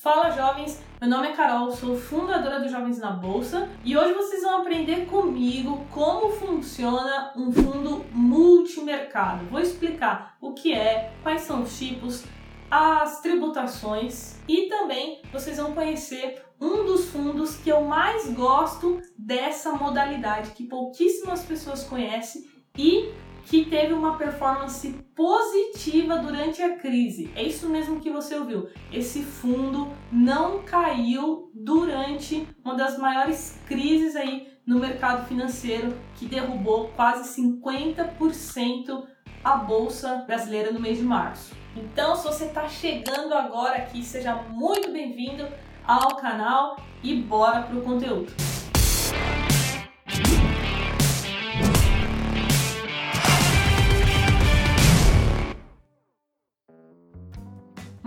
Fala jovens, meu nome é Carol, sou fundadora do Jovens na Bolsa e hoje vocês vão aprender comigo como funciona um fundo multimercado. Vou explicar o que é, quais são os tipos, as tributações e também vocês vão conhecer um dos fundos que eu mais gosto dessa modalidade, que pouquíssimas pessoas conhecem e que teve uma performance positiva durante a crise. É isso mesmo que você ouviu. Esse fundo não caiu durante uma das maiores crises aí no mercado financeiro, que derrubou quase 50% a bolsa brasileira no mês de março. Então, se você está chegando agora aqui, seja muito bem-vindo ao canal e bora pro conteúdo.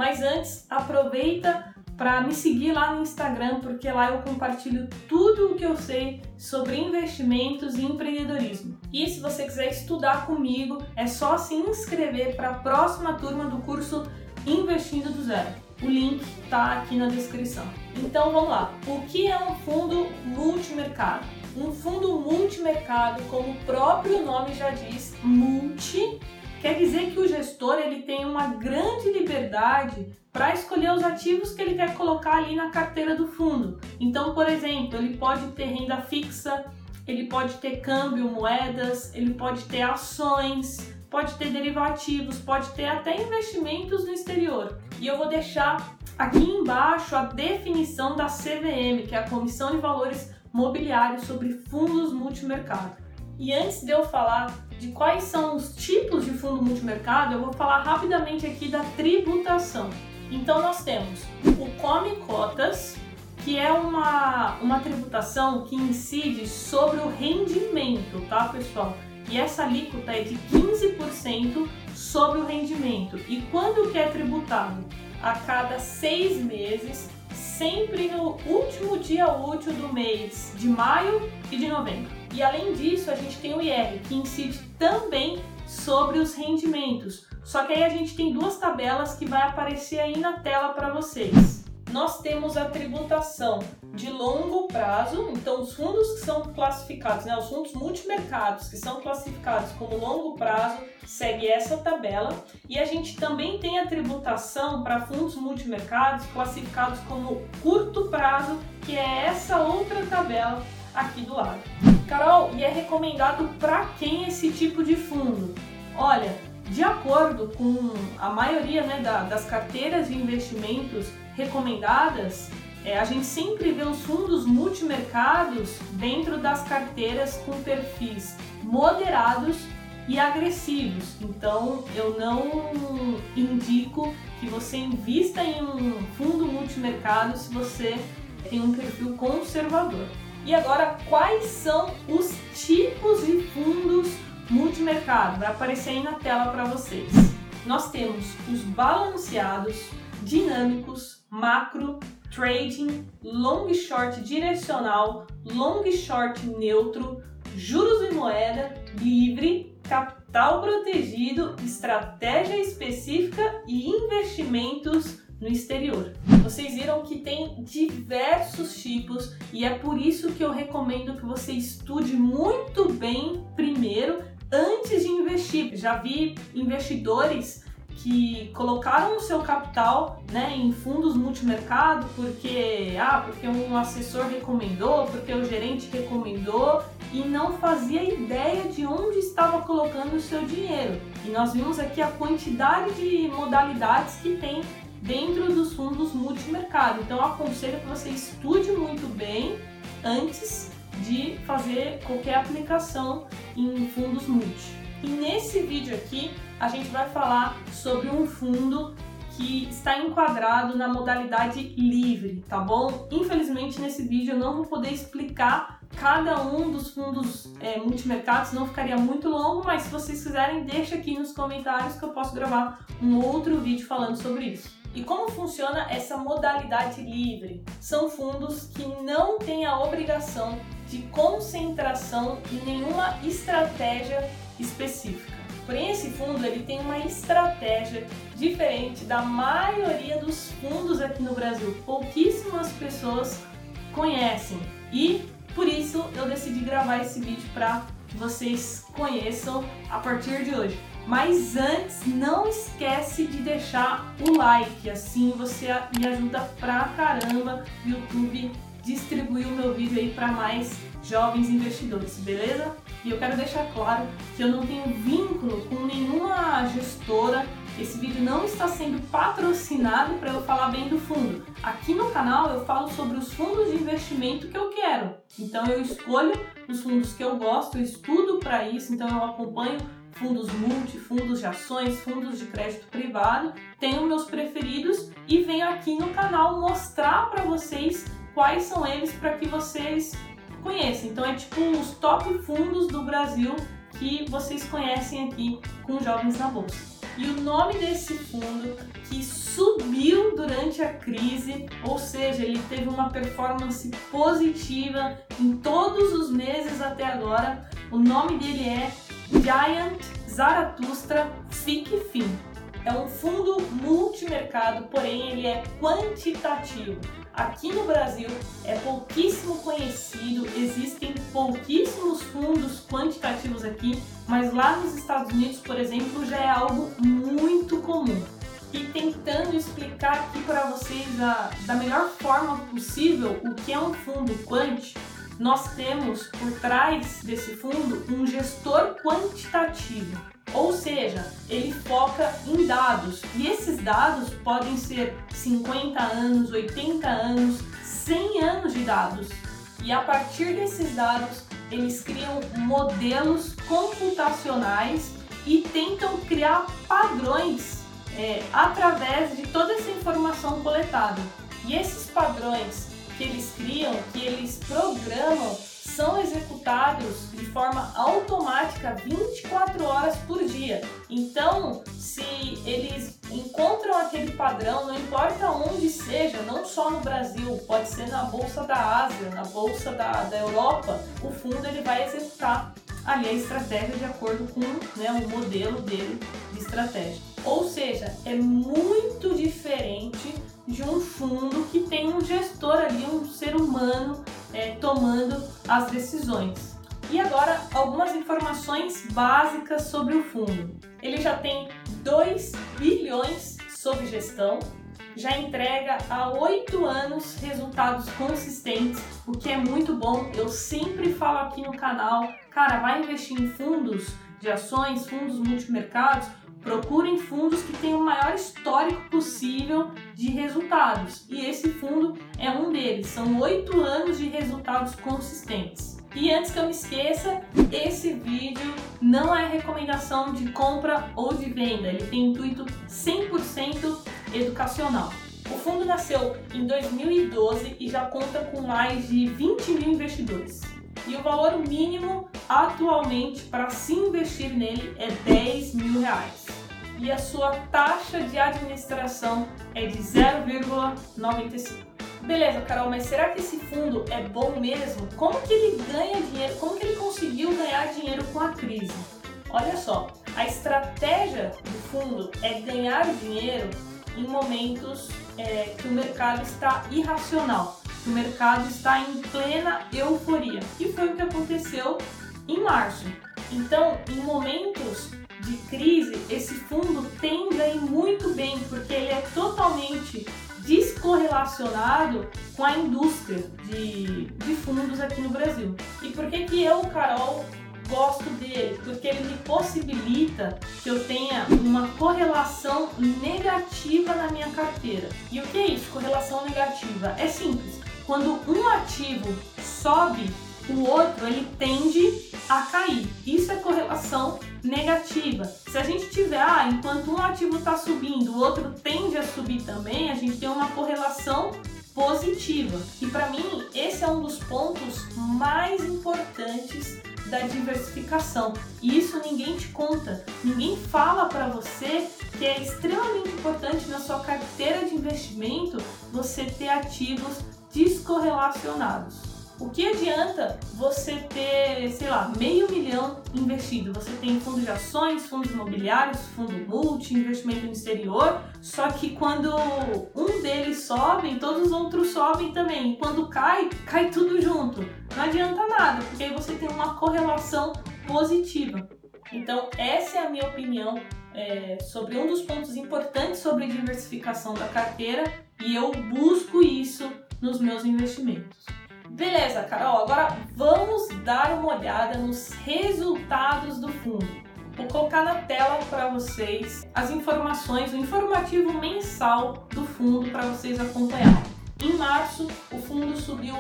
Mas antes, aproveita para me seguir lá no Instagram, porque lá eu compartilho tudo o que eu sei sobre investimentos e empreendedorismo. E se você quiser estudar comigo, é só se inscrever para a próxima turma do curso Investindo do Zero. O link está aqui na descrição. Então vamos lá. O que é um fundo multimercado? Um fundo multimercado, como o próprio nome já diz, multi Quer dizer que o gestor ele tem uma grande liberdade para escolher os ativos que ele quer colocar ali na carteira do fundo. Então, por exemplo, ele pode ter renda fixa, ele pode ter câmbio, moedas, ele pode ter ações, pode ter derivativos, pode ter até investimentos no exterior. E eu vou deixar aqui embaixo a definição da CVM, que é a Comissão de Valores Mobiliários sobre Fundos Multimercado. E antes de eu falar de quais são os tipos de fundo multimercado, eu vou falar rapidamente aqui da tributação. Então nós temos o Come Cotas, que é uma, uma tributação que incide sobre o rendimento, tá pessoal? E essa alíquota é de 15% sobre o rendimento. E quando que é tributado? A cada seis meses, sempre no último dia útil do mês de maio e de novembro. E além disso, a gente tem o IR, que incide também sobre os rendimentos. Só que aí a gente tem duas tabelas que vai aparecer aí na tela para vocês. Nós temos a tributação de longo prazo, então os fundos que são classificados, né, os fundos multimercados que são classificados como longo prazo, segue essa tabela. E a gente também tem a tributação para fundos multimercados classificados como curto prazo, que é essa outra tabela aqui do lado. Carol, e é recomendado para quem esse tipo de fundo? Olha, de acordo com a maioria né, da, das carteiras de investimentos recomendadas, é, a gente sempre vê os fundos multimercados dentro das carteiras com perfis moderados e agressivos. Então, eu não indico que você invista em um fundo multimercado se você tem um perfil conservador. E agora, quais são os tipos de fundos multimercado? Vai aparecer aí na tela para vocês. Nós temos os balanceados, dinâmicos, macro, trading, long short direcional, long short neutro, juros e moeda, livre, capital protegido, estratégia específica e investimentos no exterior. Vocês viram que tem diversos tipos e é por isso que eu recomendo que você estude muito bem primeiro antes de investir. Já vi investidores que colocaram o seu capital né, em fundos multimercado porque, ah, porque um assessor recomendou, porque o gerente recomendou e não fazia ideia de onde estava colocando o seu dinheiro. E nós vimos aqui a quantidade de modalidades que tem dentro dos fundos multimercado. Então, aconselho que você estude muito bem antes de fazer qualquer aplicação em fundos multi. E nesse vídeo aqui, a gente vai falar sobre um fundo que está enquadrado na modalidade livre, tá bom? Infelizmente, nesse vídeo eu não vou poder explicar cada um dos fundos é, multimercados, não ficaria muito longo, mas se vocês quiserem, deixa aqui nos comentários que eu posso gravar um outro vídeo falando sobre isso. E como funciona essa modalidade livre? São fundos que não têm a obrigação de concentração em nenhuma estratégia específica. Porém, esse fundo ele tem uma estratégia diferente da maioria dos fundos aqui no Brasil. Pouquíssimas pessoas conhecem e por isso eu decidi gravar esse vídeo para vocês conheçam a partir de hoje. Mas antes, não esquece de deixar o like, assim você me ajuda pra caramba YouTube distribuir o meu vídeo aí para mais jovens investidores, beleza? E eu quero deixar claro que eu não tenho vínculo com nenhuma gestora. Esse vídeo não está sendo patrocinado para eu falar bem do fundo. Aqui no canal eu falo sobre os fundos de investimento que eu quero. Então eu escolho os fundos que eu gosto, eu estudo para isso, então eu acompanho fundos multi, fundos de ações, fundos de crédito privado, tenho meus preferidos e venho aqui no canal mostrar para vocês quais são eles para que vocês conheçam. Então é tipo os top fundos do Brasil que vocês conhecem aqui com jovens na bolsa. E o nome desse fundo que subiu durante a crise, ou seja, ele teve uma performance positiva em todos os meses até agora. O nome dele é Giant Zaratustra FIC Fin. É um fundo multimercado, porém ele é quantitativo. Aqui no Brasil é pouquíssimo conhecido, existem pouquíssimos fundos quantitativos aqui, mas lá nos Estados Unidos, por exemplo, já é algo muito comum. E tentando explicar aqui para vocês a, da melhor forma possível o que é um fundo quant, nós temos por trás desse fundo um gestor quantitativo. Ou seja, ele foca em dados e esses dados podem ser 50 anos, 80 anos, 100 anos de dados. E a partir desses dados, eles criam modelos computacionais e tentam criar padrões é, através de toda essa informação coletada. E esses padrões que eles criam, que eles programam, são executados de forma automática 24 horas por dia. Então, se eles encontram aquele padrão, não importa onde seja, não só no Brasil, pode ser na bolsa da Ásia, na bolsa da, da Europa, o fundo ele vai executar ali a estratégia de acordo com né, o modelo dele de estratégia. Ou seja, é muito diferente de um fundo que tem um gestor ali, um ser humano é, tomando as decisões. E agora, algumas informações básicas sobre o fundo. Ele já tem 2 bilhões sob gestão, já entrega há oito anos resultados consistentes, o que é muito bom. Eu sempre falo aqui no canal, cara, vai investir em fundos de ações, fundos multimercados, procurem fundos que tenham o maior histórico possível de resultados. E esse fundo é um deles. São oito anos de resultados consistentes. E antes que eu me esqueça, esse vídeo não é recomendação de compra ou de venda, ele tem intuito 100% educacional. O fundo nasceu em 2012 e já conta com mais de 20 mil investidores. E o valor mínimo atualmente para se investir nele é 10 mil reais. E a sua taxa de administração é de 0,95. Beleza, Carol, mas será que esse fundo é bom mesmo? Como que ele ganha dinheiro? Como que ele conseguiu ganhar dinheiro com a crise? Olha só, a estratégia do fundo é ganhar dinheiro em momentos é, que o mercado está irracional, que o mercado está em plena euforia. E foi o que aconteceu em março. Então, em momentos de crise, esse fundo tende a ir muito bem, porque ele é totalmente descorrelacionado com a indústria de, de fundos aqui no Brasil. E por que, que eu, Carol, gosto dele? Porque ele me possibilita que eu tenha uma correlação negativa na minha carteira. E o que é isso, correlação negativa? É simples. Quando um ativo sobe, o outro ele tende a cair. Isso é correlação negativa. Se a gente tiver, ah, enquanto um ativo está subindo, o outro tende a subir também, a gente tem uma correlação positiva. E para mim, esse é um dos pontos mais importantes da diversificação. E isso ninguém te conta, ninguém fala para você que é extremamente importante na sua carteira de investimento você ter ativos descorrelacionados. O que adianta você ter, sei lá, meio milhão investido? Você tem fundo de ações, fundos imobiliários, fundo multi, investimento no exterior, só que quando um deles sobe, todos os outros sobem também. Quando cai, cai tudo junto. Não adianta nada, porque aí você tem uma correlação positiva. Então, essa é a minha opinião é, sobre um dos pontos importantes sobre diversificação da carteira e eu busco isso nos meus investimentos. Beleza, Carol, agora vamos dar uma olhada nos resultados do fundo. Vou colocar na tela para vocês as informações, o informativo mensal do fundo para vocês acompanharem. Em março, o fundo subiu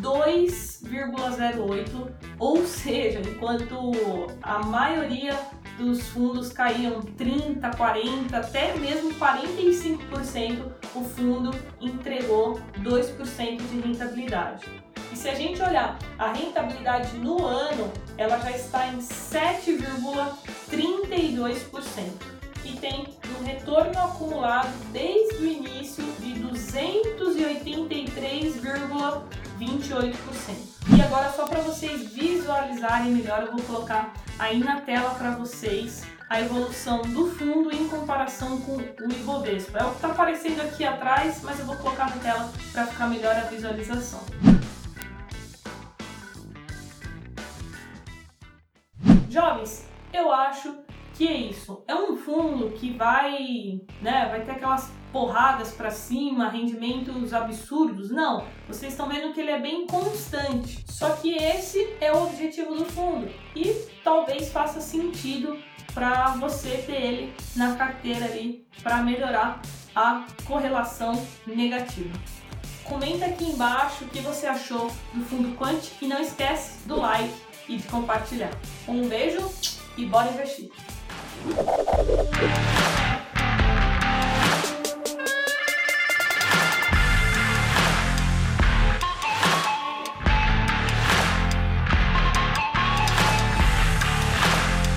2,08, ou seja, enquanto a maioria dos fundos caíam 30, 40, até mesmo 45%, o fundo entregou 2% de rentabilidade. E se a gente olhar a rentabilidade no ano, ela já está em 7,32% e tem um retorno acumulado desde o início de 283,28%. E agora só para vocês visualizarem melhor, eu vou colocar aí na tela para vocês a evolução do fundo em comparação com o Ibovespa. É o que está aparecendo aqui atrás, mas eu vou colocar na tela para ficar melhor a visualização. Jovens, eu acho que é isso. É um fundo que vai, né, vai ter aquelas porradas para cima, rendimentos absurdos. Não, vocês estão vendo que ele é bem constante. Só que esse é o objetivo do fundo e talvez faça sentido para você ter ele na carteira ali para melhorar a correlação negativa. Comenta aqui embaixo o que você achou do fundo Quant e não esquece do like e de compartilhar. Um beijo e bora investir!